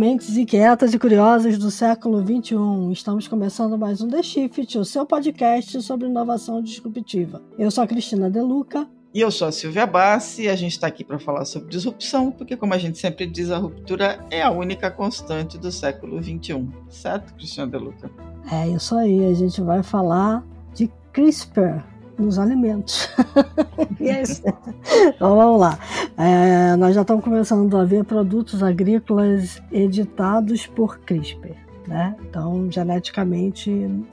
Mentes inquietas e curiosas do século XXI. Estamos começando mais um The Shift, o seu podcast sobre inovação disruptiva. Eu sou a Cristina Deluca. E eu sou a Silvia Bassi e a gente está aqui para falar sobre disrupção, porque, como a gente sempre diz, a ruptura é a única constante do século XXI. Certo, Cristina Deluca? É isso aí, a gente vai falar de CRISPR, nos alimentos. yes. então vamos lá. É, nós já estamos começando a ver produtos agrícolas editados por CRISPR né? então geneticamente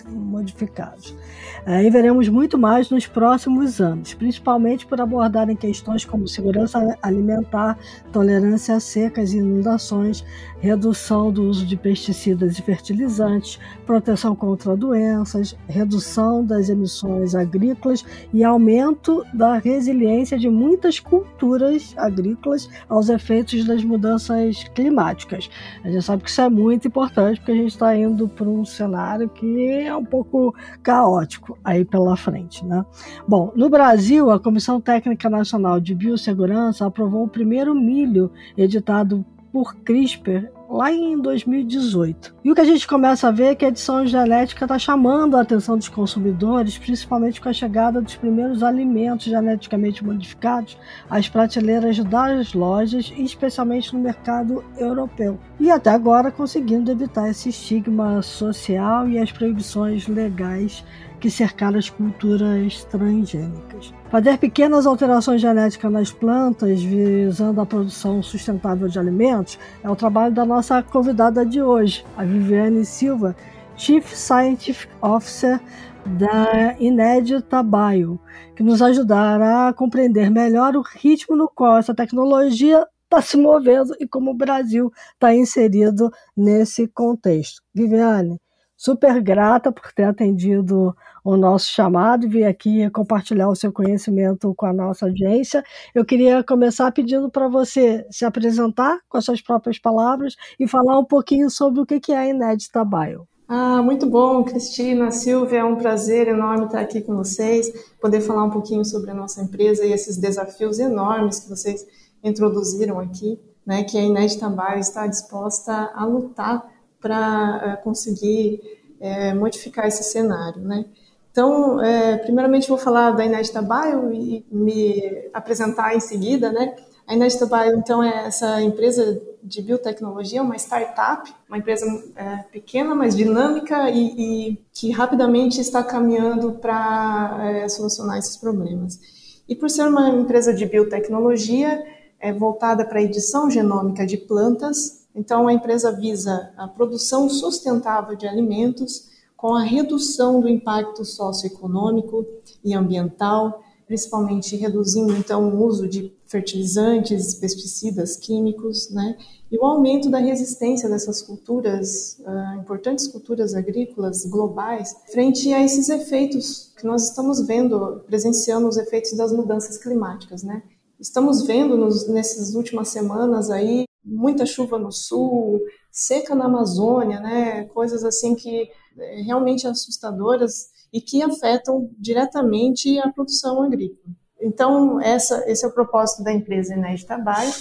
modificados. É, e veremos muito mais nos próximos anos, principalmente por abordarem questões como segurança alimentar, tolerância a secas e inundações, redução do uso de pesticidas e fertilizantes, proteção contra doenças, redução das emissões agrícolas e aumento da resiliência de muitas culturas agrícolas aos efeitos das mudanças climáticas. A gente sabe que isso é muito importante porque a gente está indo para um cenário que é um pouco caótico aí pela frente. Né? Bom, no Brasil, a Comissão Técnica Nacional de Biossegurança aprovou o primeiro milho editado por CRISPR lá em 2018. E o que a gente começa a ver é que a edição genética está chamando a atenção dos consumidores, principalmente com a chegada dos primeiros alimentos geneticamente modificados às prateleiras das lojas, especialmente no mercado europeu. E até agora conseguindo evitar esse estigma social e as proibições legais que cercaram as culturas transgênicas. Fazer pequenas alterações genéticas nas plantas visando a produção sustentável de alimentos é o trabalho da nossa convidada de hoje, a Viviane Silva, Chief Scientific Officer da Inédita Bio, que nos ajudará a compreender melhor o ritmo no qual essa tecnologia está se movendo e como o Brasil está inserido nesse contexto. Viviane, super grata por ter atendido o nosso chamado e vir aqui compartilhar o seu conhecimento com a nossa audiência. Eu queria começar pedindo para você se apresentar com as suas próprias palavras e falar um pouquinho sobre o que é a Inédita Bio. Ah, muito bom, Cristina, Silvia, é um prazer enorme estar aqui com vocês, poder falar um pouquinho sobre a nossa empresa e esses desafios enormes que vocês introduziram aqui, né, que a Inédita Bio está disposta a lutar para uh, conseguir uh, modificar esse cenário, né? Então, é, primeiramente vou falar da Inédita Bio e me apresentar em seguida, né? A Inédita Bio, então, é essa empresa de biotecnologia, uma startup, uma empresa é, pequena, mas dinâmica e, e, que rapidamente está caminhando para é, solucionar esses problemas. E por ser uma empresa de biotecnologia, é voltada para a edição genômica de plantas, então, a empresa visa a produção sustentável de alimentos com a redução do impacto socioeconômico e ambiental, principalmente reduzindo então o uso de fertilizantes, pesticidas químicos, né? E o aumento da resistência dessas culturas, uh, importantes culturas agrícolas globais, frente a esses efeitos que nós estamos vendo, presenciando os efeitos das mudanças climáticas, né? Estamos vendo nos, nessas últimas semanas aí muita chuva no sul, seca na Amazônia, né? Coisas assim que é, realmente assustadoras e que afetam diretamente a produção agrícola. Então, essa, esse é o propósito da empresa Ened Trabalho.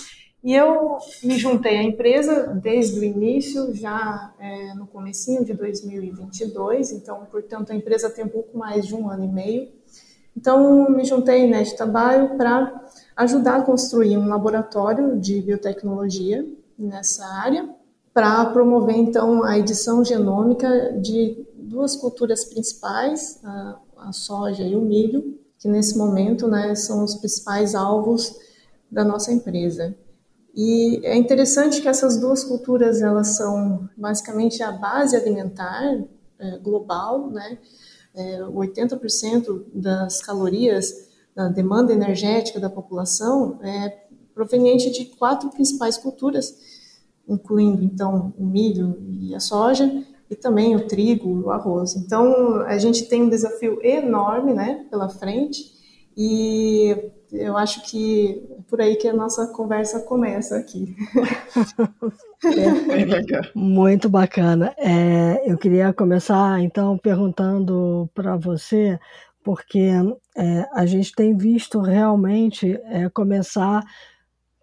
E eu me juntei à empresa desde o início, já é, no comecinho de 2022, então, portanto, a empresa tem um pouco mais de um ano e meio. Então, me juntei à Trabalho para ajudar a construir um laboratório de biotecnologia nessa área, para promover então a edição genômica de duas culturas principais, a, a, soja e o milho, que nesse momento né, são os principais alvos da nossa empresa. E é interessante que essas duas culturas elas são basicamente a base alimentar é, global, né? É, 80% das calorias da demanda energética da população é proveniente de quatro principais culturas, incluindo então o milho e a soja, e também o trigo e o arroz. Então a gente tem um desafio enorme, né, pela frente, e eu acho que é por aí que a nossa conversa começa aqui. é, muito bacana. É, eu queria começar então perguntando para você porque é, a gente tem visto realmente é, começar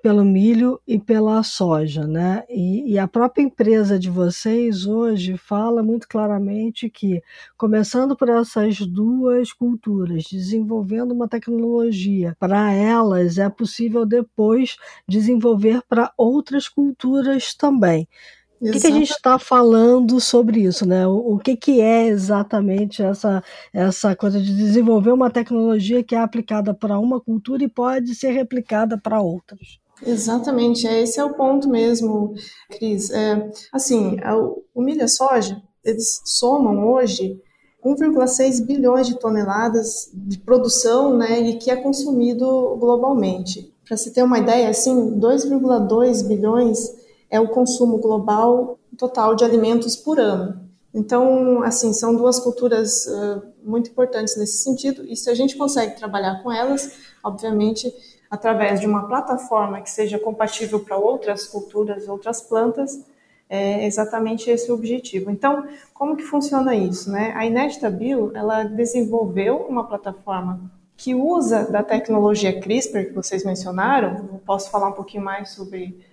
pelo milho e pela soja, né? E, e, a própria empresa de vocês hoje fala muito claramente que, começando por essas duas culturas, desenvolvendo uma tecnologia para elas, é possível depois desenvolver para outras culturas também. O que, que, a gente está falando sobre isso, né? O, o, que, que é exatamente essa, essa coisa de desenvolver uma tecnologia que é aplicada para uma cultura e pode ser replicada para outras? Exatamente, é, esse é o ponto mesmo, Cris. É, assim, o milho e soja, eles somam hoje 1,6 bilhões de toneladas de produção, né, e que é consumido globalmente. Para se ter uma ideia, assim, 2,2 bilhões é o consumo global total de alimentos por ano. Então, assim, são duas culturas uh, muito importantes nesse sentido, e se a gente consegue trabalhar com elas, obviamente, através de uma plataforma que seja compatível para outras culturas, outras plantas, é exatamente esse o objetivo. Então, como que funciona isso? Né? A Inédita Bio, ela desenvolveu uma plataforma que usa da tecnologia CRISPR que vocês mencionaram, eu posso falar um pouquinho mais sobre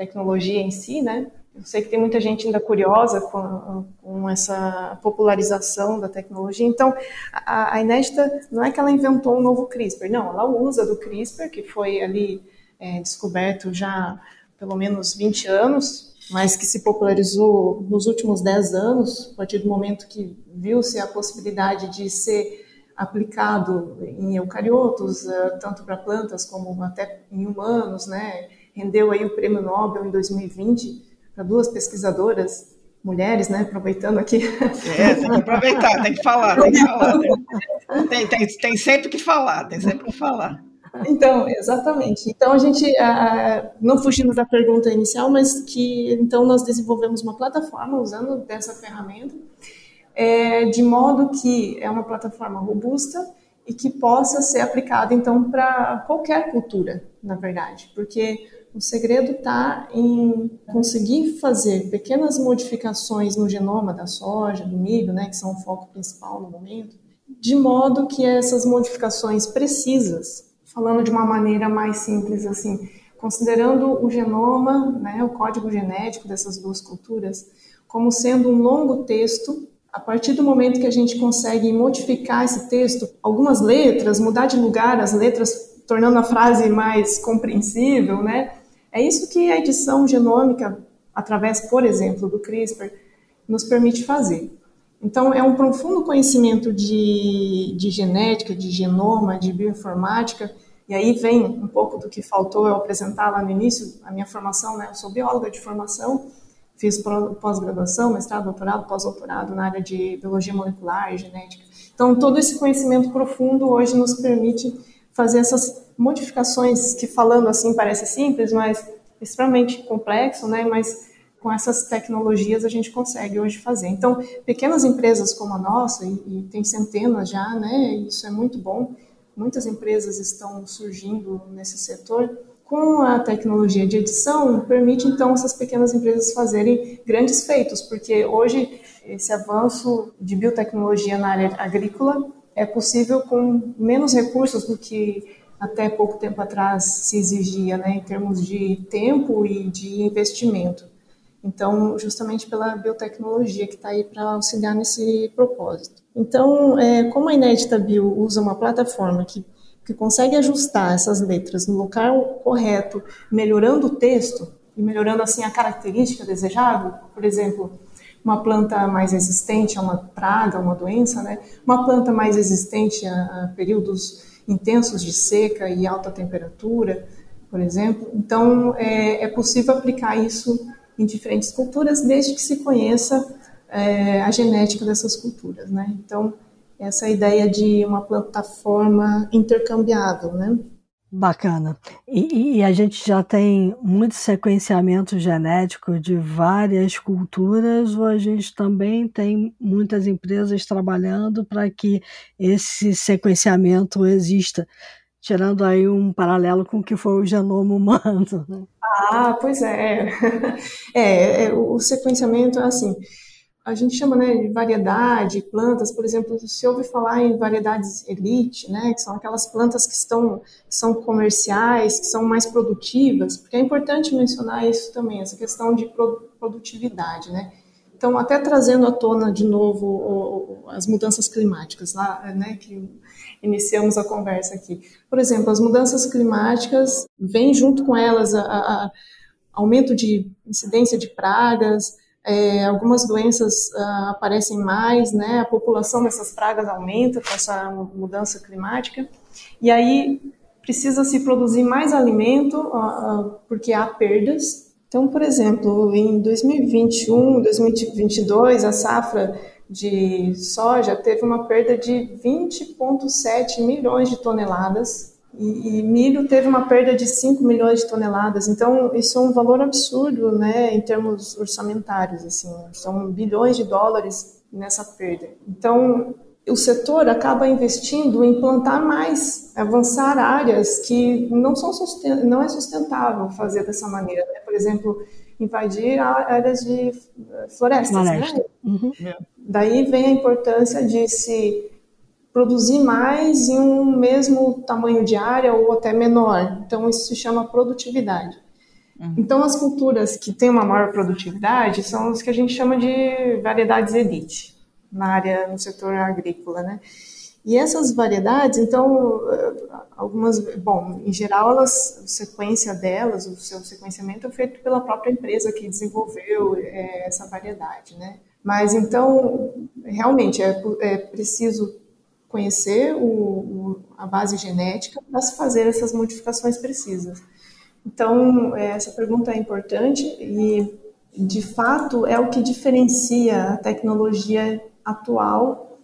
tecnologia em si, né? Eu sei que tem muita gente ainda curiosa com, com essa popularização da tecnologia. Então, a, a Inédita não é que ela inventou um novo CRISPR, não, ela usa do CRISPR, que foi ali é, descoberto já pelo menos 20 anos, mas que se popularizou nos últimos 10 anos, a partir do momento que viu-se a possibilidade de ser aplicado em eucariotos, eh, tanto para plantas como até em humanos, né? Rendeu aí o prêmio Nobel em 2020 para duas pesquisadoras mulheres, né? Aproveitando aqui. É, tem que aproveitar, tem que falar, tem que falar. Tem, tem, tem sempre que falar, tem sempre que falar. Então, exatamente. Então a gente não fugimos da pergunta inicial, mas que então nós desenvolvemos uma plataforma usando dessa ferramenta, é, de modo que é uma plataforma robusta e que possa ser aplicada então para qualquer cultura, na verdade, porque o segredo está em conseguir fazer pequenas modificações no genoma da soja, do milho, né, que são o foco principal no momento, de modo que essas modificações precisas, falando de uma maneira mais simples assim, considerando o genoma, né, o código genético dessas duas culturas, como sendo um longo texto a partir do momento que a gente consegue modificar esse texto, algumas letras, mudar de lugar as letras, tornando a frase mais compreensível, né? É isso que a edição genômica, através, por exemplo, do CRISPR, nos permite fazer. Então, é um profundo conhecimento de, de genética, de genoma, de bioinformática, e aí vem um pouco do que faltou eu apresentar lá no início, a minha formação, né? Eu sou bióloga de formação, fiz pós-graduação, mestrado, doutorado, pós-doutorado na área de biologia molecular e genética. Então, todo esse conhecimento profundo hoje nos permite fazer essas modificações que falando assim parece simples, mas extremamente complexo, né? Mas com essas tecnologias a gente consegue hoje fazer. Então, pequenas empresas como a nossa, e, e tem centenas já, né? Isso é muito bom. Muitas empresas estão surgindo nesse setor. Com a tecnologia de edição, permite então essas pequenas empresas fazerem grandes feitos, porque hoje esse avanço de biotecnologia na área agrícola é possível com menos recursos do que até pouco tempo atrás se exigia, né, em termos de tempo e de investimento. Então, justamente pela biotecnologia que está aí para auxiliar nesse propósito. Então, é, como a Inédita Bio usa uma plataforma que, que consegue ajustar essas letras no local correto, melhorando o texto e melhorando assim a característica desejável, por exemplo, uma planta mais resistente a uma praga, a uma doença, né? uma planta mais resistente a, a períodos intensos de seca e alta temperatura, por exemplo. Então, é, é possível aplicar isso em diferentes culturas, desde que se conheça é, a genética dessas culturas. Né? Então, essa ideia de uma plataforma intercambiável, né? Bacana. E, e, a gente já tem muito sequenciamento genético de várias culturas, ou a gente também tem muitas empresas trabalhando para que esse sequenciamento exista, tirando aí um paralelo com o que foi o genoma humano. Né? Ah, pois é. é. É, o sequenciamento é assim. A gente chama né, de variedade, plantas, por exemplo, se ouve falar em variedades elite, né, que são aquelas plantas que, estão, que são comerciais, que são mais produtivas, porque é importante mencionar isso também, essa questão de produtividade, né. Então, até trazendo à tona de novo o, o, as mudanças climáticas, lá, né, que iniciamos a conversa aqui. Por exemplo, as mudanças climáticas vêm junto com elas a, a, aumento de incidência de pragas, é, algumas doenças uh, aparecem mais, né? A população dessas pragas aumenta com essa mudança climática. E aí precisa se produzir mais alimento uh, porque há perdas. Então, por exemplo, em 2021, 2022, a safra de soja teve uma perda de 20,7 milhões de toneladas e, e, milho teve uma perda de 5 milhões de toneladas. Então, isso é um valor absurdo, né, em termos orçamentários, assim, são bilhões de dólares nessa perda. Então, o setor acaba investindo em plantar mais, avançar áreas que não são não é sustentável fazer dessa maneira, né? Por exemplo, invadir áreas de florestas, Floresta. né? Uhum. Daí vem a importância de se produzir mais em um mesmo tamanho de área ou até menor. Então, isso se chama produtividade. Uhum. Então, as culturas que têm uma maior produtividade são as que a gente chama de variedades elite na área, no setor agrícola, né? E essas variedades, então, algumas, bom, em geral, elas, a sequência delas, o seu sequenciamento é feito pela própria empresa que desenvolveu é, essa variedade, né? Mas, então, realmente, é, é preciso conhecer o, o, a base genética para se fazer essas modificações precisas. Então, é, essa pergunta é importante e, de fato, é o que diferencia a tecnologia atual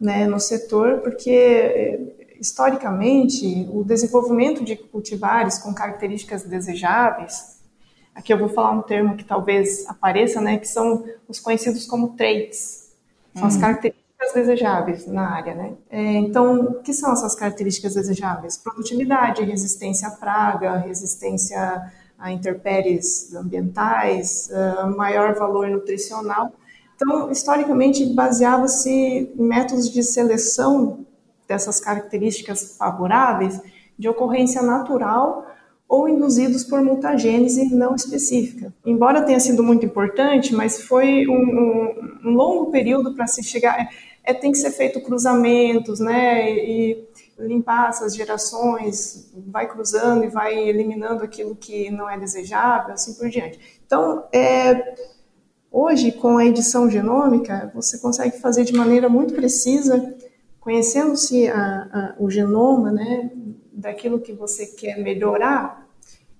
né, no setor, porque, é, historicamente, o desenvolvimento de cultivares com características desejáveis, aqui eu vou falar um termo que talvez apareça, né, que são os conhecidos como traits, são uhum. as características desejáveis na área, né? É, então, o que são essas características desejáveis? Produtividade, resistência à praga, resistência a intempéries ambientais, uh, maior valor nutricional. Então, historicamente, baseava-se em métodos de seleção dessas características favoráveis de ocorrência natural ou induzidos por mutagênese não específica. Embora tenha sido muito importante, mas foi um, um, um longo período para se chegar é, tem que ser feito cruzamentos, né? E limpar essas gerações, vai cruzando e vai eliminando aquilo que não é desejável, assim por diante. Então, é, hoje, com a edição genômica, você consegue fazer de maneira muito precisa, conhecendo-se o genoma, né, daquilo que você quer melhorar,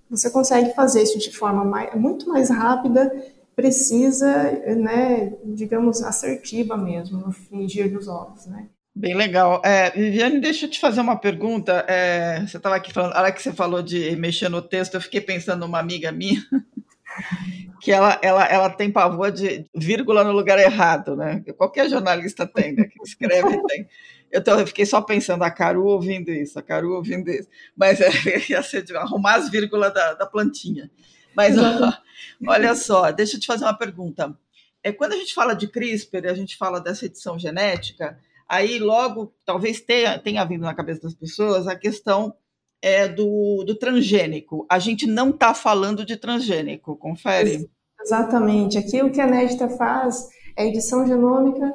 você consegue fazer isso de forma mais, muito mais rápida precisa, né, digamos, assertiva mesmo, no fingir dos ovos, né? Bem legal. É, Viviane, deixa eu te fazer uma pergunta. É, você estava aqui falando, a hora que você falou de mexer no texto, eu fiquei pensando numa amiga minha, que ela, ela, ela tem pavor de vírgula no lugar errado, né? Qualquer jornalista tem, né? Que escreve tem. Eu, tô, eu fiquei só pensando, a Caru ouvindo isso, a Caru ouvindo isso. Mas é, ia ser de arrumar as vírgulas da, da plantinha. Mas olha só, deixa eu te fazer uma pergunta. É, quando a gente fala de CRISPR, a gente fala dessa edição genética, aí logo talvez tenha, tenha vindo na cabeça das pessoas a questão é, do, do transgênico. A gente não está falando de transgênico, confere? Exatamente. Aqui o que a Nesta faz é edição genômica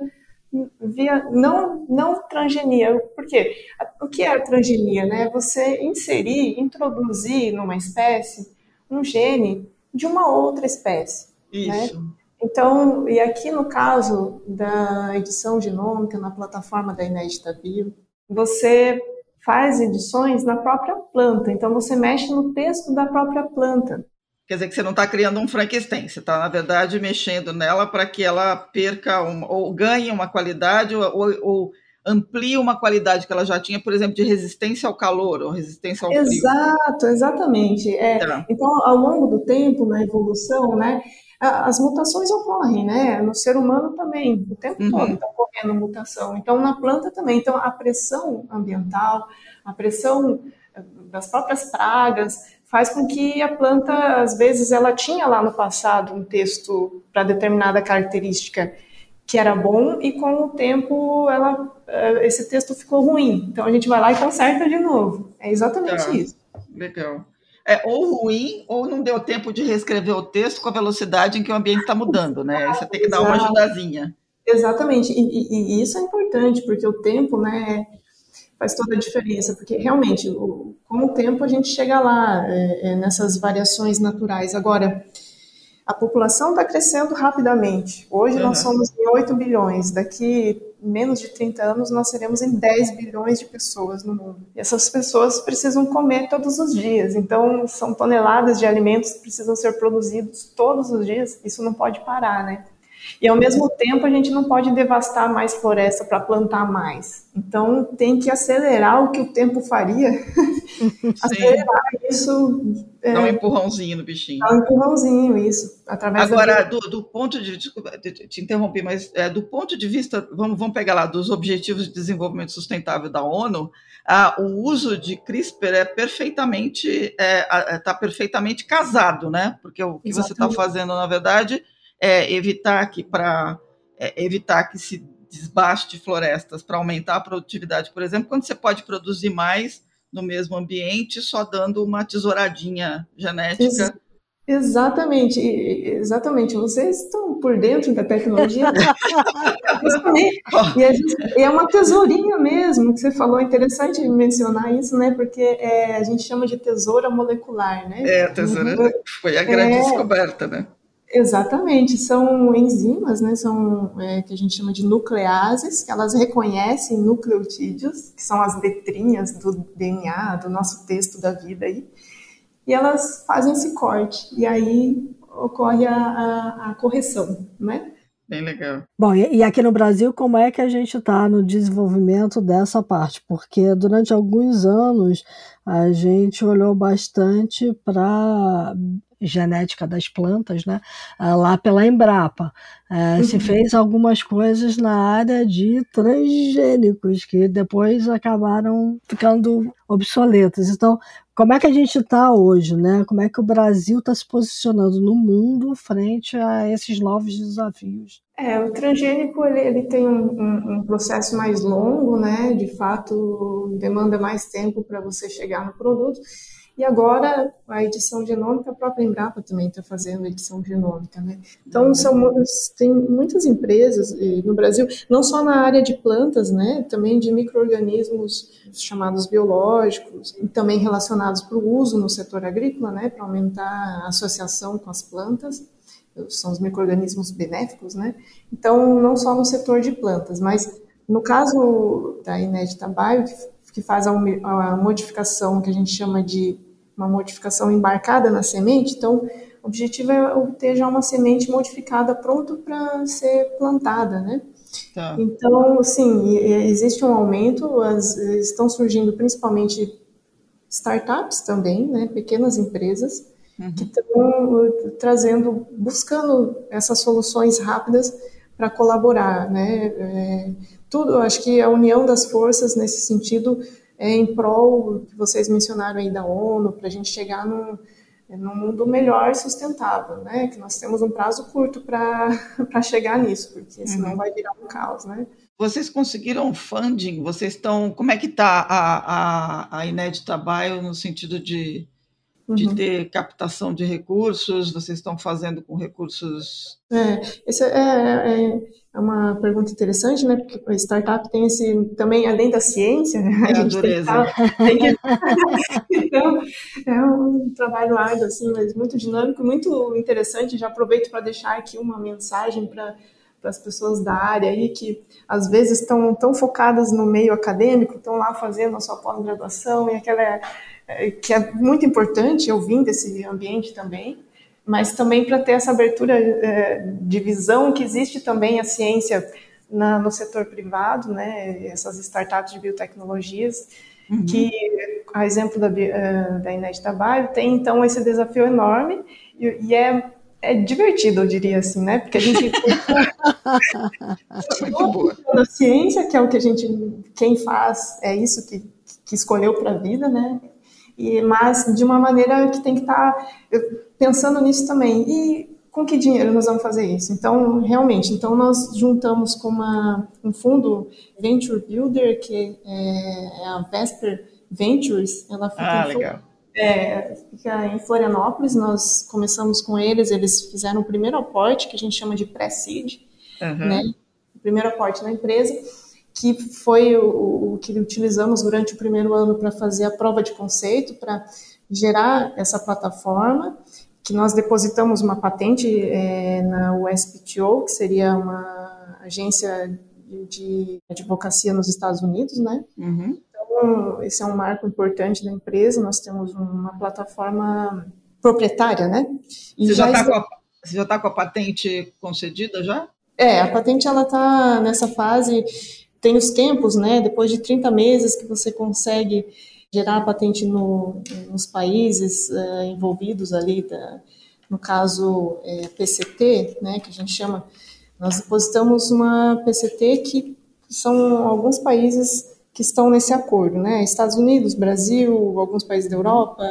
via não não transgenia. Por quê? O que é a transgenia? Né? Você inserir, introduzir numa espécie um gene de uma outra espécie. Né? Isso. Né? Então, e aqui no caso da edição genômica na plataforma da Inédita Bio, você faz edições na própria planta. Então, você mexe no texto da própria planta. Quer dizer que você não está criando um Frankenstein, você está, na verdade, mexendo nela para que ela perca uma, ou ganhe uma qualidade ou, ou, ou amplia uma qualidade que ela já tinha, por exemplo, de resistência ao calor ou resistência ao frio. Exato, exatamente. É, tá. Então, ao longo do tempo, na evolução, né, as mutações ocorrem, né? No ser humano também, o tempo uhum. todo está ocorrendo mutação. Então, na planta também. Então, a pressão ambiental, a pressão eh, das próprias pragas faz com que a planta, às vezes, ela tinha lá no passado um texto para determinada característica que era bom e com o tempo ela, eh, esse texto ficou ruim. Então a gente vai lá e conserta de novo. É exatamente tá. isso. Legal. É ou ruim ou não deu tempo de reescrever o texto com a velocidade em que o ambiente está mudando, né? Aí você tem que dar uma ajudazinha. Exatamente. E, e, e, isso é importante porque o tempo, né, faz toda a diferença. Porque realmente, o, com o tempo a gente chega lá é, é, nessas variações naturais. Agora a população está crescendo rapidamente. Hoje uhum. nós somos em 8 bilhões, daqui menos de 30 anos nós seremos em 10 bilhões de pessoas no mundo. E essas pessoas precisam comer todos os dias, então são toneladas de alimentos que precisam ser produzidos todos os dias, isso não pode parar, né? E ao mesmo tempo a gente não pode devastar mais floresta para plantar mais. Então tem que acelerar o que o tempo faria. acelerar isso. É, Dá um empurrãozinho no bichinho. Dá um empurrãozinho, isso. Através Agora, do, do, ponto de. Desculpa te interromper, mas é, do ponto de vista, vamos, vamos pegar lá, dos Objetivos de Desenvolvimento Sustentável da ONU, ah, o uso de CRISPR é perfeitamente. está é, é tá perfeitamente casado, né? Porque o que Exatamente. você está fazendo, na verdade é, evitar que para é, evitar que se desbaste florestas para aumentar a produtividade, por exemplo, quando você pode produzir mais no mesmo ambiente só dando uma tesouradinha genética. Ex exatamente, exatamente. Vocês estão por dentro da tecnologia. e, é, é uma tesourinha mesmo que você falou. É interessante mencionar isso, né? Porque é, a gente chama de tesoura molecular, né? É, a tesoura uhum. foi a grande é, descoberta, né? Exatamente, são enzimas, né, são é, que a gente chama de nucleases, que elas reconhecem nucleotídeos, que são as letrinhas do DNA, do nosso texto da vida aí, e elas fazem esse corte, e aí ocorre a, a, a correção, né? Bem legal. Bom, e, e aqui no Brasil, como é que a gente está no desenvolvimento dessa parte? Porque durante alguns anos a gente olhou bastante para genética das plantas, né? Ah, lá pela Embrapa. É, se uhum. fez algumas coisas na área de transgênicos, que depois acabaram ficando obsoletas. Então, como é que a gente está hoje, né? Como é que o Brasil está se posicionando no mundo frente a esses novos desafios? É, o transgênico ele, ele tem um, um, um, processo mais longo, né? De fato, demanda mais tempo para você chegar no produto. E agora a edição genômica, a própria Embrapa também está fazendo edição genômica, né? Então são tem muitas empresas no Brasil, não só na área de plantas, né? Também de microrganismos chamados biológicos, também relacionados para o uso no setor agrícola, né? Para aumentar a associação com as plantas são os microrganismos benéficos, né? Então, não só no setor de plantas, mas no caso da Inédita Bio, que faz a modificação que a gente chama de uma modificação embarcada na semente, então o objetivo é obter já uma semente modificada pronta para ser plantada, né? Tá. Então, sim, existe um aumento, as, estão surgindo principalmente startups também, né, pequenas empresas, uhum. que estão uh, trazendo, buscando essas soluções rápidas para colaborar, né? É, tudo, acho que a união das forças nesse sentido é, em prol que vocês mencionaram aí da ONU, para a gente chegar num, num mundo melhor e sustentável, né? Que nós temos um prazo curto para chegar nisso, porque senão uhum. vai virar um caos, né? Vocês conseguiram funding? Vocês estão. Como é que está a, a, a Inédita Bio no sentido de, de uhum. ter captação de recursos? Vocês estão fazendo com recursos. É, esse é, é, é uma pergunta interessante, né? Porque a startup tem esse também além da ciência, né? A é gente dureza. Tem que, então é um trabalho árduo assim, mas muito dinâmico, muito interessante. Já aproveito para deixar aqui uma mensagem para para as pessoas da área aí que às vezes estão tão focadas no meio acadêmico, estão lá fazendo a sua pós-graduação e aquela que é muito importante eu vim desse ambiente também mas também para ter essa abertura é, de visão que existe também a ciência na, no setor privado, né, essas startups de biotecnologias, uhum. que, a exemplo da, uh, da Inedita Bio, tem então esse desafio enorme e, e é é divertido, eu diria assim, né? Porque a gente da ciência, que é o que a gente, quem faz, é isso que, que escolheu para a vida, né? E, mas de uma maneira que tem que estar tá pensando nisso também. E com que dinheiro nós vamos fazer isso? Então, realmente, então nós juntamos com uma, um fundo Venture Builder, que é, é a Vesper Ventures, ela fica, ah, em, legal. É, fica em Florianópolis, nós começamos com eles, eles fizeram o primeiro aporte, que a gente chama de pré-seed, uhum. né? o primeiro aporte na empresa, que foi o, o que utilizamos durante o primeiro ano para fazer a prova de conceito, para gerar essa plataforma, que nós depositamos uma patente é, na USPTO, que seria uma agência de, advocacia nos Estados Unidos, né? Uhum. Então, esse é um marco importante da empresa, nós temos uma plataforma proprietária, né? E você já está com, a, tá com a patente concedida já? É, a patente ela está nessa fase tem os tempos, né? Depois de 30 meses que você consegue gerar a patente no, nos países uh, envolvidos ali, da, no caso é, PCT, né? Que a gente chama, nós depositamos uma PCT que são alguns países que estão nesse acordo, né? Estados Unidos, Brasil, alguns países da Europa.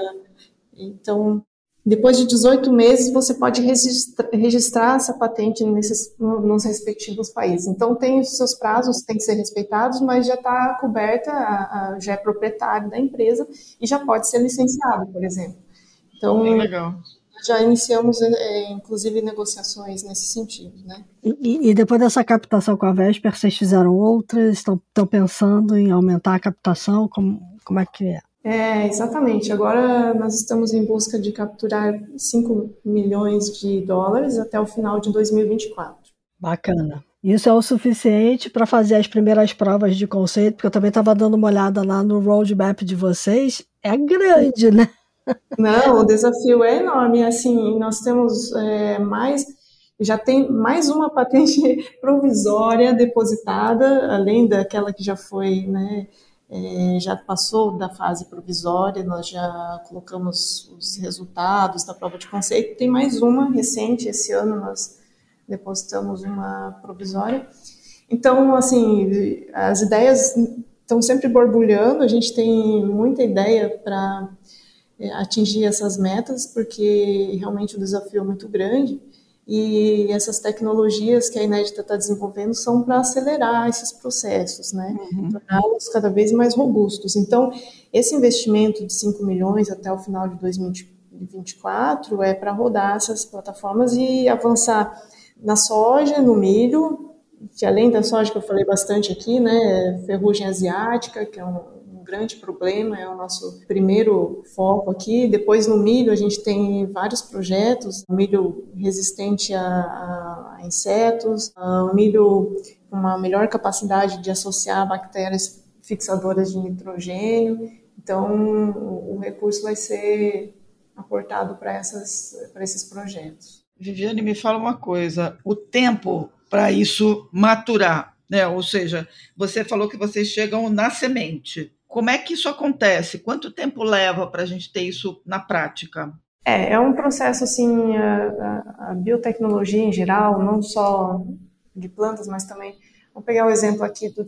Então, depois de 18 meses, você pode registrar, registrar essa patente nesses, nos respectivos países. Então, tem os seus prazos, tem que ser respeitados, mas já está coberta, a, a, já é proprietário da empresa e já pode ser licenciado, por exemplo. Então, Bem legal. já iniciamos, é, inclusive, negociações nesse sentido. Né? E, e, depois dessa captação com a Vesper, vocês fizeram outras? Estão, estão pensando em aumentar a captação? Como, como é que é? É, exatamente. Agora nós estamos em busca de capturar 5 milhões de dólares até o final de 2024. Bacana. Isso é o suficiente para fazer as primeiras provas de conceito, porque eu também estava dando uma olhada lá no roadmap de vocês. É grande, né? Não, o desafio é enorme. Assim, nós temos é, mais, já tem mais uma patente provisória depositada, além daquela que já foi, né? É, já passou da fase provisória, nós já colocamos os resultados da prova de conceito. Tem mais uma recente, esse ano nós depositamos uma provisória. Então, assim, as ideias estão sempre borbulhando, a gente tem muita ideia para é, atingir essas metas, porque realmente o desafio é muito grande. E essas tecnologias que a Inédita está desenvolvendo são para acelerar esses processos, né? Uhum. Torná-los cada vez mais robustos. Então, esse investimento de 5 milhões até o final de 2024 é para rodar essas plataformas e avançar na soja, no milho, que além da soja que eu falei bastante aqui, né, ferrugem asiática, que é um, grande problema, é o nosso primeiro foco aqui. Depois, no milho, a gente tem vários projetos: milho resistente a, a insetos, o milho com uma melhor capacidade de associar bactérias fixadoras de nitrogênio. Então, o, o recurso vai ser aportado para esses projetos. Viviane, me fala uma coisa: o tempo para isso maturar, né? Ou seja, você falou que vocês chegam na semente. Como é que isso acontece? Quanto tempo leva para a gente ter isso na prática? É, é um processo assim, a, a, biotecnologia em geral, não só de plantas, mas também Vamos pegar o exemplo aqui do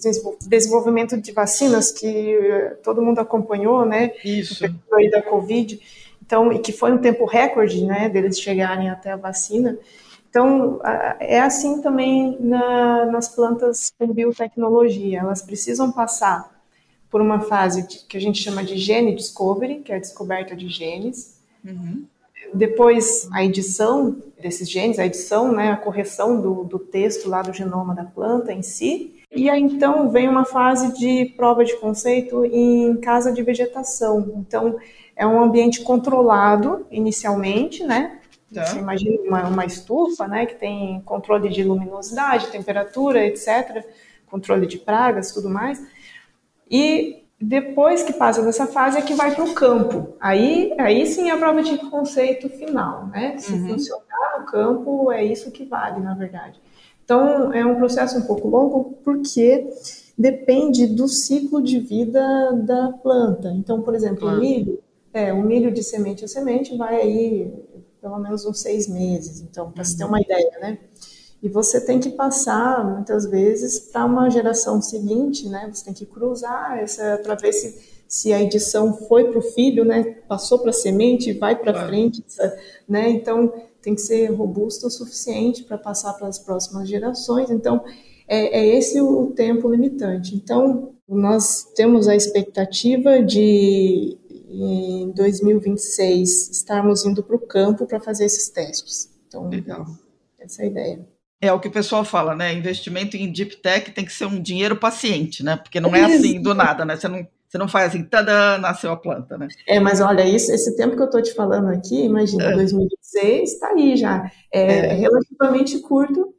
desenvolvimento de vacinas que eh, todo mundo acompanhou, né? Isso. Aí da Covid. Então, e que foi um tempo recorde, né, deles chegarem até a vacina. Então, é assim também na, nas plantas com biotecnologia. Elas precisam passar por uma fase que a gente chama de gene discovery, que é a descoberta de genes. Uhum. Depois, a edição desses genes, a edição, né, a correção do, do texto lá do genoma da planta em si. E aí, então, vem uma fase de prova de conceito em casa de vegetação. Então, é um ambiente controlado inicialmente, né? Tá. Você imagina uma, uma estufa, né, que tem controle de luminosidade, temperatura, etc., controle de pragas, tudo mais. E depois que passa dessa fase é que vai para o campo. Aí, aí sim é a prova de conceito final, né? Se uhum. funcionar no campo, é isso que vale, na verdade. Então, é um processo um pouco longo porque depende do ciclo de vida da planta. Então, por exemplo, o milho, é, o milho de semente a semente vai aí pelo menos uns seis meses. Então, para uhum. você ter uhum. uma ideia, né? E você tem que passar, muitas vezes, para uma geração seguinte, né? Você tem que cruzar essa para ver se, se a edição foi para o filho, né, passou para a semente, vai para claro. frente, né, então tem que ser robusto o suficiente para passar para as próximas gerações. Então, é, é esse o tempo limitante. Então, nós temos a expectativa de, em 2026, estarmos indo para o campo para fazer esses testes. Então, Legal. essa é a ideia. É o que o pessoal fala, né? Investimento em deep tech tem que ser um dinheiro paciente, né? Porque não é assim do nada, né? Você não você não faz assim, tada, nasceu a planta, né? É, mas olha, isso, esse tempo que eu estou te falando aqui, imagina, é. 2026 está aí já. É, é, relativamente curto.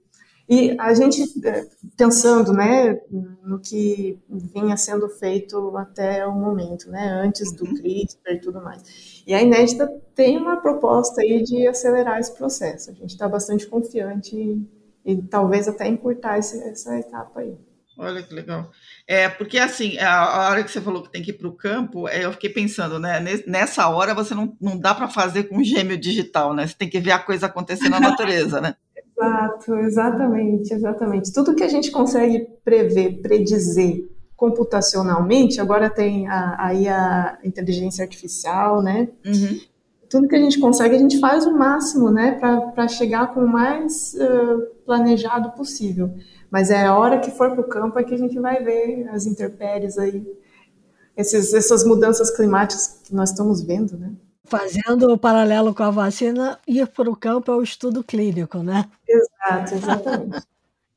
E a gente, é, pensando né, no que vinha sendo feito até o momento, né, antes do uhum. CRISPR e tudo mais. E a Inédita tem uma proposta aí de acelerar esse processo. A gente está bastante confiante e talvez até encurtar esse, essa etapa aí. Olha que legal. É, porque assim, a, hora que você falou que tem que ir para o campo, é, eu fiquei pensando, né? Nessa hora você não, não dá para fazer com gêmeo digital, né? Você tem que ver a coisa acontecer na natureza, né? Exato, exatamente, exatamente. Tudo que a gente consegue prever, predizer computacionalmente, agora tem a, aí a inteligência artificial, né? Uhum. Tudo que a gente consegue, a gente faz o máximo, né? Para chegar com o mais uh, planejado possível. Mas é a hora que for para o campo é que a gente vai ver as intempéries aí, esses, essas mudanças climáticas que nós estamos vendo, né? Fazendo o paralelo com a vacina, ir para o campo é o estudo clínico, né? Exato, exatamente.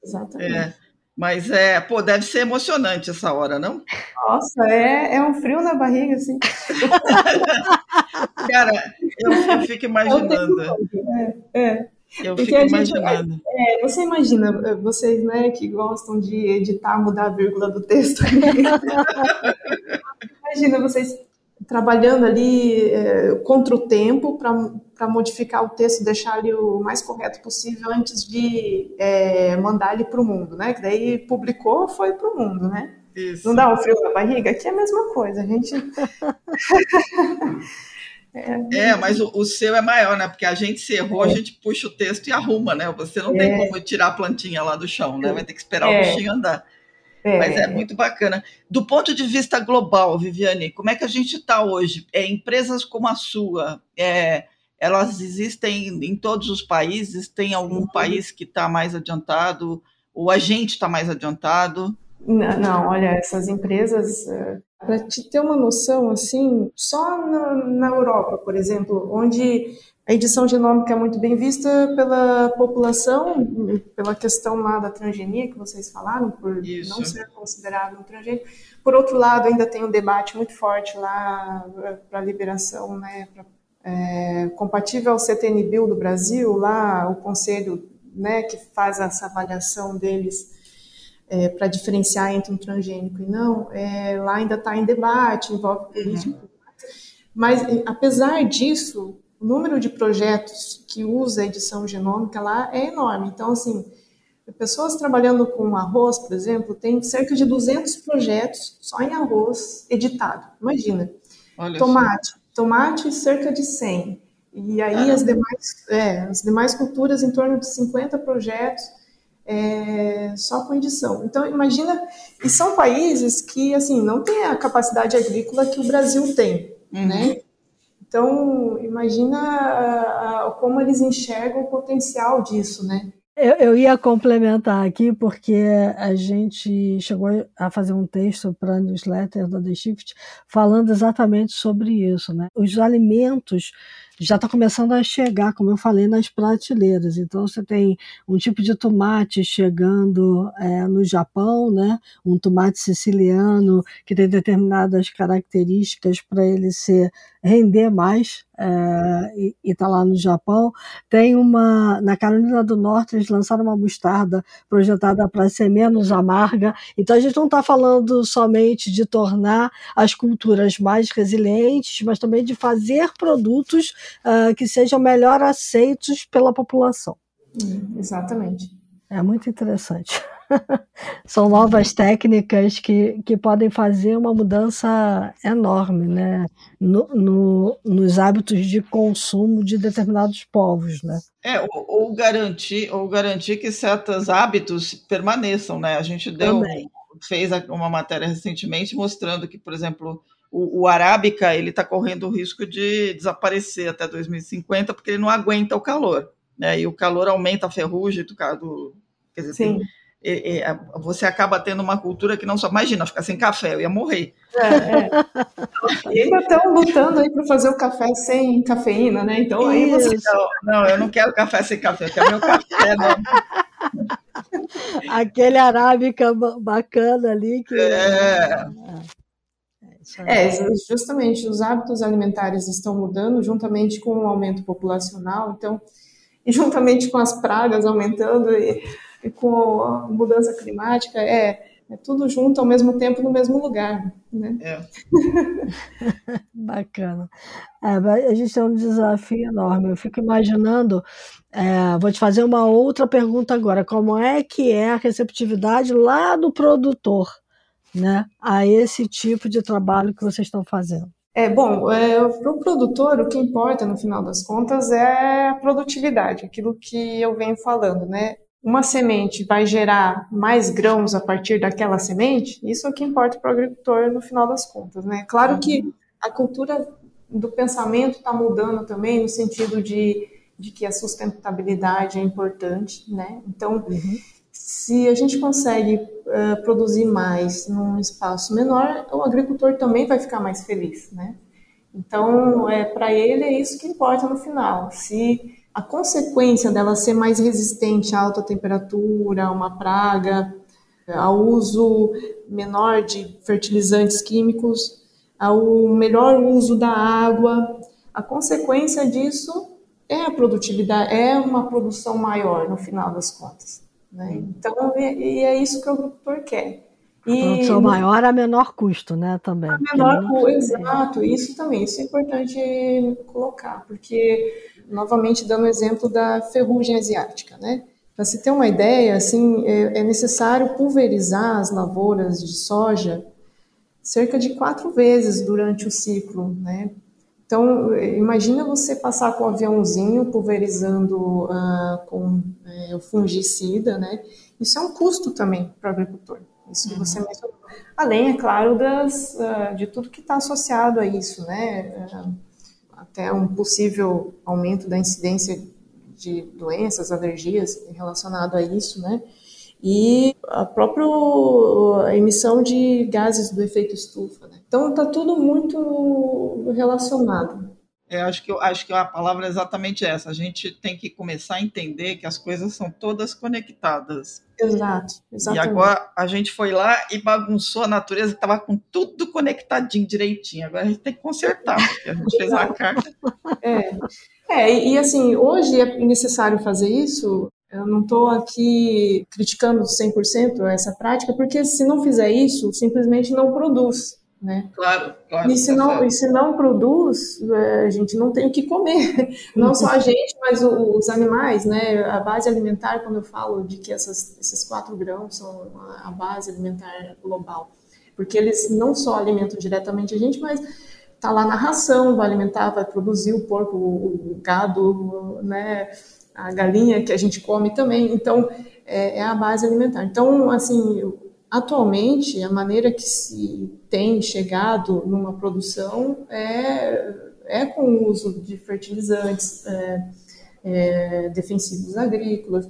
exatamente. É, mas é, pô, deve ser emocionante essa hora, não? Nossa, é, é um frio na barriga, assim. Cara, eu, eu fico imaginando. É, é. Eu Porque fico imaginando. Gente, é, você imagina, vocês né, que gostam de editar, mudar a vírgula do texto. imagina vocês trabalhando ali é, contra o tempo para modificar o texto, deixar ele o mais correto possível antes de é, mandar ele para o mundo, né? Que daí publicou, foi para o mundo, né? Isso. Não dá um frio na barriga? Aqui é a mesma coisa, a gente. É, é, mas o, o, seu é maior, né? Porque a gente se errou, é. a gente puxa o texto e arruma, né? Você não é. tem como tirar a plantinha lá do chão, né? Vai ter que esperar o é. bichinho andar. É. Mas é muito bacana. Do ponto de vista global, Viviane, como é que a gente está hoje? É, empresas como a sua, é, elas existem em todos os países? Tem algum Sim. país que está mais adiantado? Ou a gente está mais adiantado? Não, não, olha, essas empresas eh, para te ter uma noção, assim, só na, na, Europa, por exemplo, onde a edição genômica é muito bem vista pela população, pela questão lá da transgenia que vocês falaram, por Isso. não ser considerado um transgênico. Por outro lado, ainda tem um debate muito forte lá para a liberação, né, pra, é, compatível ao CTN-Bill do Brasil, lá o conselho né, que faz essa avaliação deles é, para diferenciar entre um transgênico e não, é, lá ainda está em debate, envolve política. Uhum. Mas, apesar disso, o número de projetos que usa a edição genômica lá é enorme. Então, assim, pessoas trabalhando com arroz, por exemplo, tem cerca de 200 projetos só em arroz editado. Imagina. Olha tomate, assim. tomate cerca de 100. E aí as demais, é, as demais culturas em torno de 50 projetos é, só com edição. Então, imagina, e são países que, assim, não têm a capacidade agrícola que o Brasil tem, uhum. né? Então, imagina a, a, como eles enxergam o potencial disso, né? Eu, eu, ia complementar aqui, porque a gente chegou a fazer um texto para a newsletter da The Shift falando exatamente sobre isso. Né? Os alimentos já está começando a chegar, como eu falei, nas prateleiras. Então você tem um tipo de tomate chegando é, no Japão, né? um tomate siciliano que tem determinadas características para ele ser render mais é, e está lá no Japão. Tem uma na Carolina do Norte eles lançaram uma mostarda projetada para ser menos amarga. Então a gente não está falando somente de tornar as culturas mais resilientes, mas também de fazer produtos uh, que sejam melhor aceitos pela população. Hum, exatamente. É muito interessante. São novas técnicas que, que podem fazer uma mudança enorme né? No, no, nos hábitos de consumo de determinados povos. Né? É, ou, ou, garantir, ou garantir que certos hábitos permaneçam. Né? A gente deu, fez uma matéria recentemente mostrando que, por exemplo, o, o arábica ele está correndo o risco de desaparecer até 2050 porque ele não aguenta o calor, né? E o calor aumenta a ferrugem do, do quer dizer, Sim. Tem, é, é, você acaba tendo uma cultura que não só. Imagina, ficar sem café, eu ia morrer. É, é. Estão lutando aí para fazer o café sem cafeína, né? Então aí você. Não, não, eu não quero café sem café, eu quero meu café. Não. Aquele arábica bacana ali que. É. É, justamente os hábitos alimentares estão mudando juntamente com o aumento populacional, então, e juntamente com as pragas aumentando, e e com a mudança climática, é, é tudo junto ao mesmo tempo no mesmo lugar. Né? É. Bacana. É, a gente tem um desafio enorme. Eu fico imaginando. É, vou te fazer uma outra pergunta agora. Como é que é a receptividade lá do produtor, né, a esse tipo de trabalho que vocês estão fazendo? É bom, é, para o produtor o que importa no final das contas é a produtividade, aquilo que eu venho falando, né? uma semente vai gerar mais grãos a partir daquela semente, isso é o que importa para o agricultor no final das contas, né? Claro que a cultura do pensamento está mudando também no sentido de, de que a sustentabilidade é importante, né? Então, uhum. Se a gente consegue uh, produzir mais num espaço menor, o agricultor também vai ficar mais feliz, né? Então, é, para ele é isso que importa no final. Se a consequência dela ser mais resistente a alta temperatura, a uma praga, ao uso menor de fertilizantes químicos, ao melhor uso da água, a consequência disso é a produtividade, é uma produção maior no final das contas. Né? Então, e é isso que o agricultor quer. E, a produção maior a menor custo, né, também. A menor custo, exato, isso também, isso é importante colocar, porque novamente dando o exemplo da ferrugem asiática, né? Para se ter uma ideia, assim, é, é, necessário pulverizar as lavouras de soja cerca de quatro vezes durante o ciclo, né? Então, imagina você passar com o aviãozinho pulverizando uh, com é, o fungicida, né? Isso é um custo também para o agricultor. Isso que você uhum. mencionou. Além, é claro, das, uh, de tudo que está associado a isso, né? Uh, até um possível aumento da incidência de doenças, alergias relacionado a isso, né? E a própria emissão de gases do efeito estufa. Né? Então está tudo muito relacionado. É, acho, que, acho que a palavra é exatamente essa. A gente tem que começar a entender que as coisas são todas conectadas. Exato, exatamente. E agora a gente foi lá e bagunçou a natureza que estava com tudo conectadinho direitinho. Agora a gente tem que consertar, porque a gente fez uma carta. É. é, e assim, hoje é necessário fazer isso. Eu não estou aqui criticando 100% essa prática, porque se não fizer isso, simplesmente não produz. Né? Claro, claro. E se, não, e se não produz, é, a gente não tem o que comer. Não só a gente, mas os animais, né? A base alimentar, quando eu falo de que essas, esses quatro grãos são a base alimentar global. Porque eles não só alimentam diretamente a gente, mas tá lá na ração, vai alimentar, vai produzir o porco, o, gado, né? A galinha que a gente come também. Então, é, é a base alimentar. Então, assim, Atualmente, a maneira que se tem chegado numa produção é, é com o uso de fertilizantes é, é, defensivos agrícolas.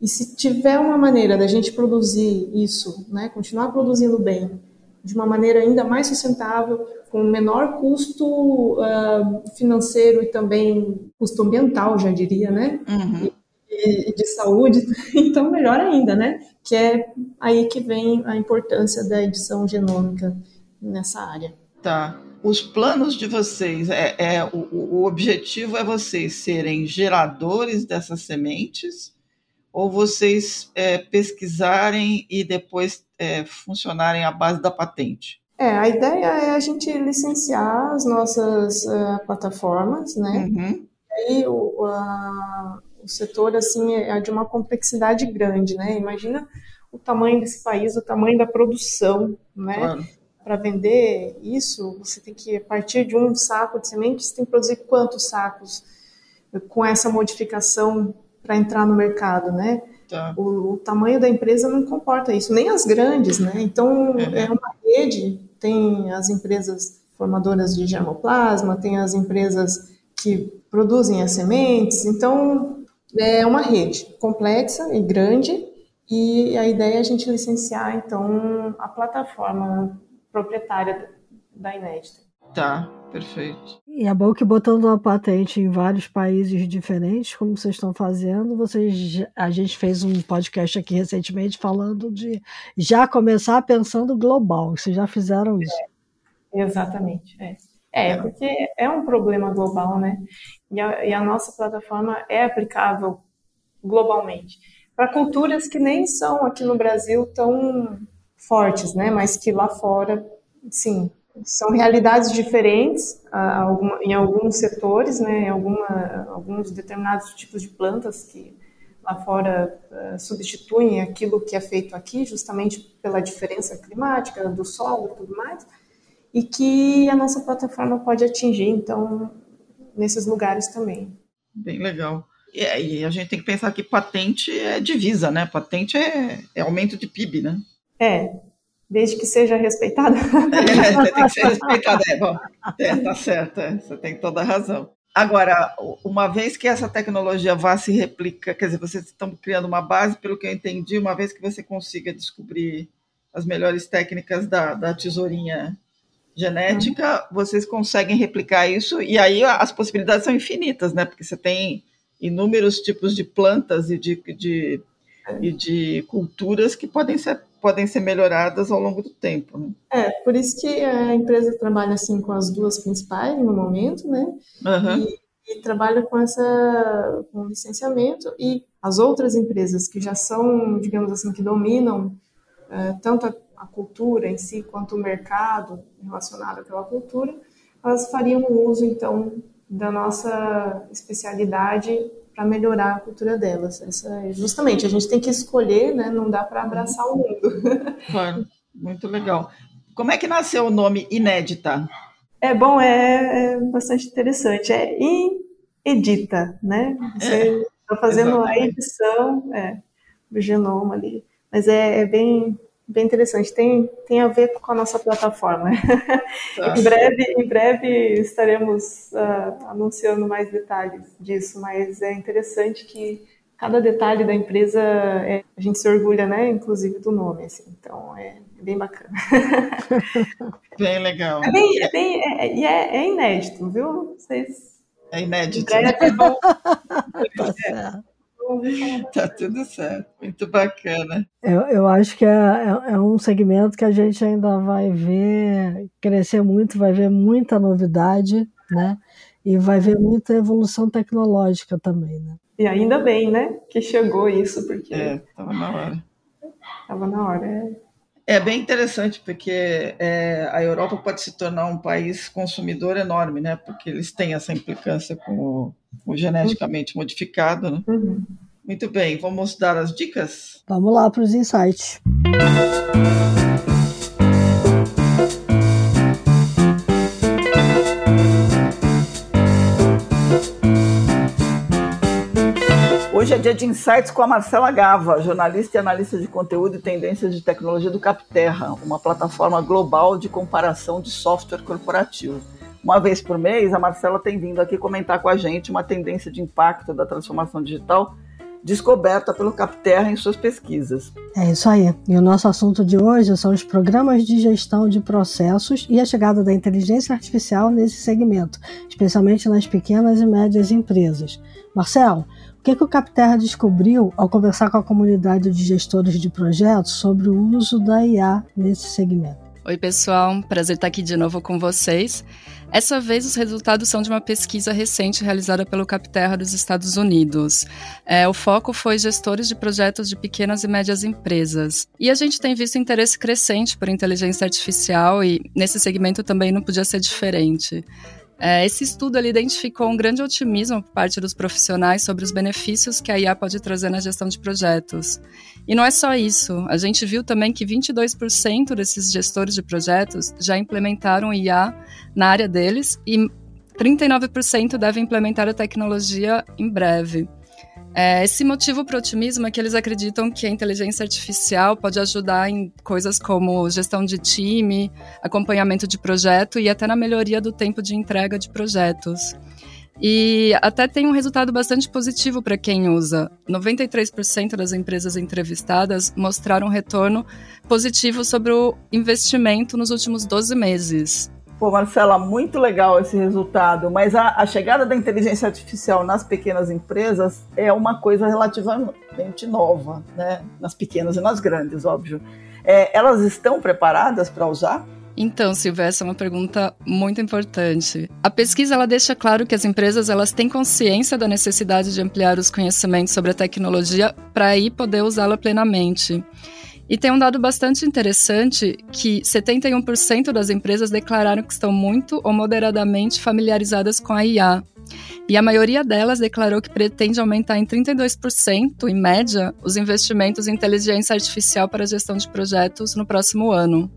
E se tiver uma maneira da gente produzir isso, né, continuar produzindo bem, de uma maneira ainda mais sustentável, com menor custo uh, financeiro e também custo ambiental, já diria, né? Uhum. E, e de saúde, então melhor ainda, né? que é aí que vem a importância da edição genômica nessa área. Tá. Os planos de vocês, é, é o, o objetivo é vocês serem geradores dessas sementes ou vocês é, pesquisarem e depois é, funcionarem à base da patente? É, a ideia é a gente licenciar as nossas uh, plataformas, né? Uhum. Aí o, a, o setor assim é de uma complexidade grande, né? Imagina o tamanho desse país, o tamanho da produção, né? Claro. Para vender isso, você tem que, a partir de um saco de sementes, tem que produzir quantos sacos com essa modificação para entrar no mercado, né? Tá. O, o, tamanho da empresa não comporta isso, nem as grandes, né? Então, é, é uma rede, tem as empresas formadoras de germoplasma, tem as empresas que produzem as sementes. Então, é uma rede complexa e grande, e a ideia é a gente licenciar, então, a plataforma proprietária da Inédita. Tá, perfeito. E é bom que botando uma patente em vários países diferentes, como vocês estão fazendo, vocês, a gente fez um podcast aqui recentemente falando de já começar pensando global. Vocês já fizeram isso? É, exatamente. É. é. porque é um problema global, né? E a, e a nossa plataforma é aplicável globalmente para culturas que nem são aqui no Brasil tão fortes, né? Mas que lá fora, sim, são realidades diferentes uh, em alguns setores, né, em alguma, alguns determinados tipos de plantas que lá fora uh, substituem aquilo que é feito aqui, justamente pela diferença climática do solo e tudo mais, e que a nossa plataforma pode atingir, então, nesses lugares também. Bem legal. E, e a gente tem que pensar que patente é divisa, né? Patente é, é aumento de PIB, né? É, desde que seja respeitada. É, tem que ser respeitada, é, bom, é, tá certo, é, você tem toda a razão. Agora, uma vez que essa tecnologia vá se replicar, quer dizer, vocês estão criando uma base, pelo que eu entendi, uma vez que você consiga descobrir as melhores técnicas da, da tesourinha genética, uhum. vocês conseguem replicar isso, e aí as possibilidades são infinitas, né? Porque você tem inúmeros tipos de plantas e de, de, e de culturas que podem ser podem ser melhoradas ao longo do tempo. Né? É, por isso que a empresa trabalha assim com as duas principais no momento, né? Uhum. E, e, trabalha com essa com licenciamento e as outras empresas que já são, digamos assim, que dominam é, tanto a, a, cultura em si quanto o mercado relacionado àquela cultura, elas fariam uso então da nossa especialidade para melhorar a cultura delas. Essa, é, justamente, a gente tem que escolher, né? Não dá para abraçar o mundo. Claro, muito legal. Como é que nasceu o nome Inédita? É bom, é, é bastante interessante. É Inedita, né? Você está é, fazendo exatamente. a edição é, do genoma ali. Mas é, é bem bem interessante. Tem, tem a ver com a nossa plataforma. Tá. em, breve, em breve estaremos uh, anunciando mais detalhes disso, mas é interessante que cada detalhe da empresa é, a gente se orgulha, né? Inclusive do nome, assim. Então é, é bem bacana. bem legal. É, bem, é, bem, é, é, é inédito, viu? Vocês. É inédito. tá certo. Tá tudo certo, muito bacana. Eu, eu acho que é, é, é, um segmento que a gente ainda vai ver crescer muito, vai ver muita novidade, né? E vai ver muita evolução tecnológica também, né? E ainda bem, né? Que chegou isso, porque. É, tava na hora. Tava na hora, é. É bem interessante, porque é, a Europa pode se tornar um país consumidor enorme, né? Porque eles têm essa implicância com o, o geneticamente modificado. Né? Uhum. Muito bem, vamos dar as dicas? Vamos lá para os insights. Hoje dia de insights com a Marcela Gava, jornalista e analista de conteúdo e tendências de tecnologia do Capterra, uma plataforma global de comparação de software corporativo. Uma vez por mês, a Marcela tem vindo aqui comentar com a gente uma tendência de impacto da transformação digital descoberta pelo Capterra em suas pesquisas. É isso aí. E o nosso assunto de hoje são os programas de gestão de processos e a chegada da inteligência artificial nesse segmento, especialmente nas pequenas e médias empresas. Marcelo, que, que o Capterra descobriu ao conversar com a comunidade de gestores de projetos sobre o uso da IA nesse segmento? Oi, pessoal, prazer estar aqui de novo com vocês. Essa vez, os resultados são de uma pesquisa recente realizada pelo Capterra dos Estados Unidos. É, o foco foi gestores de projetos de pequenas e médias empresas. E a gente tem visto interesse crescente por inteligência artificial e nesse segmento também não podia ser diferente. É, esse estudo ele identificou um grande otimismo por parte dos profissionais sobre os benefícios que a IA pode trazer na gestão de projetos. E não é só isso, a gente viu também que 22% desses gestores de projetos já implementaram IA na área deles e 39% devem implementar a tecnologia em breve. É, esse motivo para o otimismo é que eles acreditam que a inteligência artificial pode ajudar em coisas como gestão de time, acompanhamento de projeto e até na melhoria do tempo de entrega de projetos. E até tem um resultado bastante positivo para quem usa. 93% das empresas entrevistadas mostraram retorno positivo sobre o investimento nos últimos 12 meses. Pô, Marcela, muito legal esse resultado, mas a, a, chegada da inteligência artificial nas pequenas empresas é uma coisa relativamente nova, né? Nas pequenas e nas grandes, óbvio. É, elas estão preparadas para usar? Então, Silvia, é uma pergunta muito importante. A pesquisa ela deixa claro que as empresas elas têm consciência da necessidade de ampliar os conhecimentos sobre a tecnologia para aí poder usá-la plenamente. E tem um dado bastante interessante que 71% das empresas declararam que estão muito ou moderadamente familiarizadas com a IA. E a maioria delas declarou que pretende aumentar em 32%, em média, os investimentos em inteligência artificial para a gestão de projetos no próximo ano.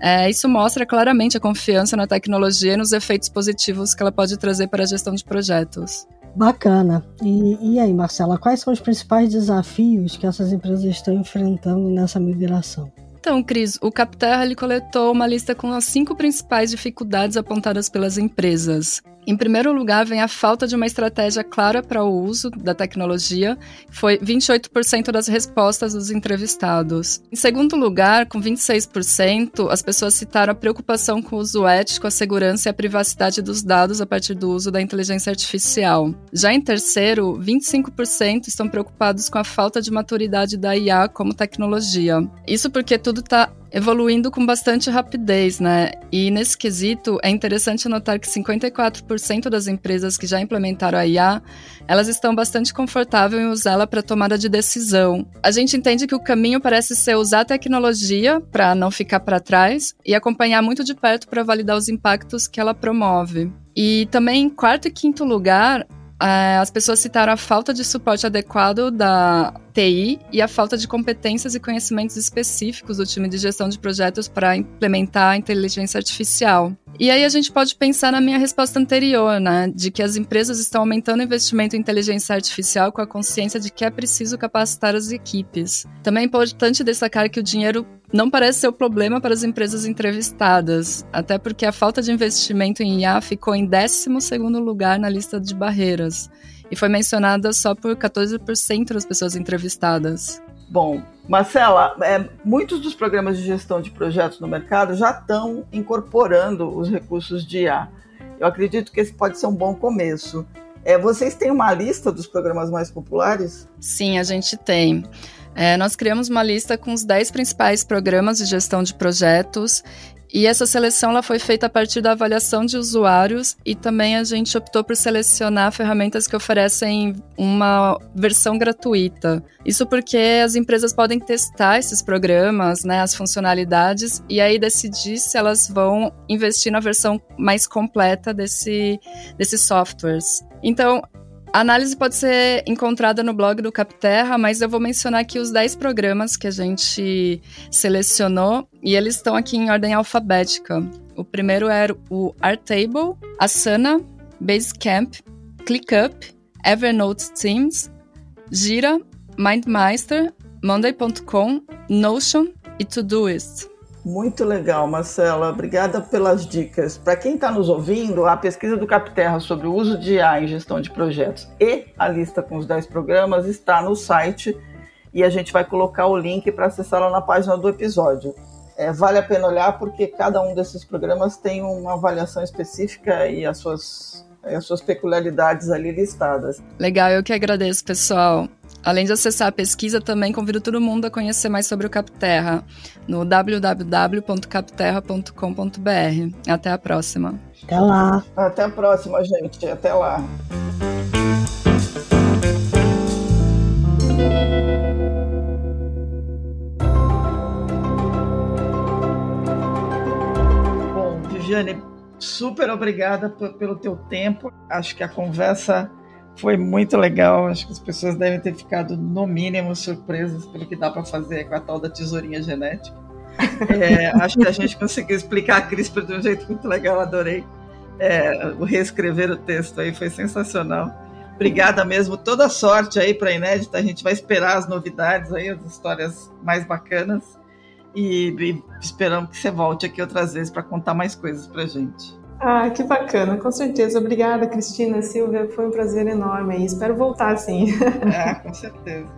É, isso mostra claramente a confiança na tecnologia e nos efeitos positivos que ela pode trazer para a gestão de projetos. Bacana. E, e aí, Marcela, quais são os principais desafios que essas empresas estão enfrentando nessa migração? Então, Cris, o Capterra ele coletou uma lista com as cinco principais dificuldades apontadas pelas empresas. Em primeiro lugar, vem a falta de uma estratégia clara para o uso da tecnologia, foi 28% das respostas dos entrevistados. Em segundo lugar, com 26%, as pessoas citaram a preocupação com o uso ético, a segurança e a privacidade dos dados a partir do uso da inteligência artificial. Já em terceiro, 25% estão preocupados com a falta de maturidade da IA como tecnologia. Isso porque tudo está evoluindo com bastante rapidez, né? E nesse quesito é interessante notar que 54% das empresas que já implementaram a IA, elas estão bastante confortáveis em usá-la para tomada de decisão. A gente entende que o caminho parece ser usar a tecnologia para não ficar para trás e acompanhar muito de perto para validar os impactos que ela promove. E também em quarto e quinto lugar, as pessoas citaram a falta de suporte adequado da TI e a falta de competências e conhecimentos específicos do time de gestão de projetos para implementar a inteligência artificial. E aí a gente pode pensar na minha resposta anterior, né, de que as empresas estão aumentando o investimento em inteligência artificial com a consciência de que é preciso capacitar as equipes. Também é importante destacar que o dinheiro não parece ser o problema para as empresas entrevistadas, até porque a falta de investimento em IA ficou em 12º lugar na lista de barreiras e foi mencionada só por 14% das pessoas entrevistadas. Bom, Marcela, é, muitos dos programas de gestão de projetos no mercado já estão incorporando os recursos de IA. Eu acredito que esse pode ser um bom começo. É, vocês têm uma lista dos programas mais populares? Sim, a gente tem. É, nós criamos uma lista com os 10 principais programas de gestão de projetos e essa seleção ela foi feita a partir da avaliação de usuários e também a gente optou por selecionar ferramentas que oferecem uma versão gratuita. Isso porque as empresas podem testar esses programas, né, as funcionalidades e aí decidir se elas vão investir na versão mais completa desse, desses softwares. Então, a análise pode ser encontrada no blog do Capterra, mas eu vou mencionar aqui os 10 programas que a gente selecionou e eles estão aqui em ordem alfabética. O primeiro era é o Artable, Asana, Basecamp, ClickUp, Evernote Teams, Gira, MindMeister, Monday.com, Notion e Todoist. Muito legal, Marcela. Obrigada pelas dicas. Para quem está nos ouvindo, a pesquisa do Capterra sobre o uso de IA em gestão de projetos e a lista com os 10 programas está no site e a gente vai colocar o link para acessá-la na página do episódio. É, vale a pena olhar porque cada um desses programas tem uma avaliação específica e as suas, as suas peculiaridades ali listadas. Legal, eu que agradeço, pessoal. Além de acessar a pesquisa, também convido todo mundo a conhecer mais sobre o Capterra no www.capterra.com.br. Até a próxima. Até lá. Até a próxima, gente. Até lá. Bom, Viviane, super obrigada pelo teu tempo. Acho que a conversa foi muito legal. Acho que as pessoas devem ter ficado, no mínimo, surpresas pelo que dá para fazer com a tal da tesourinha genética. É, acho que a gente conseguiu explicar a CRISPR de um jeito muito legal, adorei. É, o reescrever o texto aí foi sensacional. Obrigada mesmo, toda sorte aí para a Inédita. A gente vai esperar as novidades aí, as histórias mais bacanas. E, e esperamos que você volte aqui outras vezes para contar mais coisas para gente. Ah, que bacana, com certeza. Obrigada, Cristina, Silvia, foi um prazer enorme espero voltar sim. É, com certeza.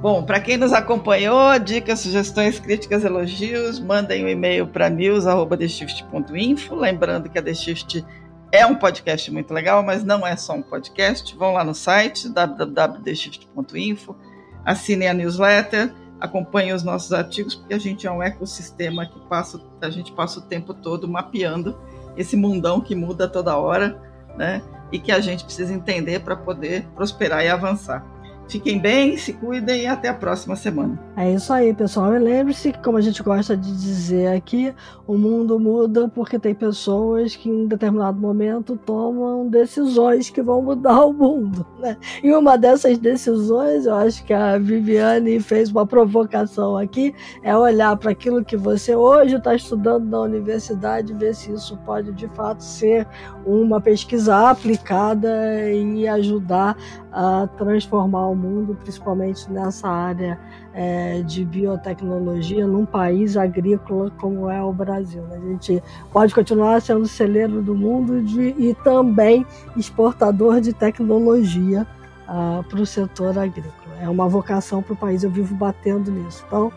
Bom, para quem nos acompanhou, dicas, sugestões, críticas, elogios, mandem um e-mail para news@theshift.info, lembrando que a The Shift é um podcast muito legal, mas não é só um podcast. Vão lá no site www.theshift.info, assinem a newsletter, acompanhem os nossos artigos, porque a gente é um ecossistema que passa, a gente passa o tempo todo mapeando esse mundão que muda toda hora, né? E que a gente precisa entender para poder prosperar e avançar. Fiquem bem, se cuidem e até a próxima semana. É isso aí, pessoal. E lembre-se que, como a gente gosta de dizer aqui, o mundo muda porque tem pessoas que em determinado momento tomam decisões que vão mudar o mundo. Né? E uma dessas decisões, eu acho que a Viviane fez uma provocação aqui, é olhar para aquilo que você hoje está estudando na universidade e ver se isso pode de fato ser uma pesquisa aplicada e ajudar a transformar o mundo, principalmente nessa área é, de biotecnologia, num país agrícola como é o Brasil. A gente pode continuar sendo celeiro do mundo de, e também exportador de tecnologia uh, para o setor agrícola. É uma vocação para o país, eu vivo batendo nisso. Então,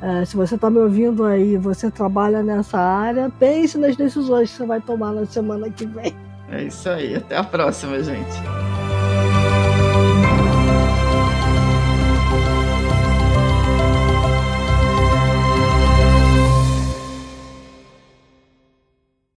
é, se você está me ouvindo aí, você trabalha nessa área, pense nas decisões que você vai tomar na semana que vem. É isso aí. Até a próxima, gente.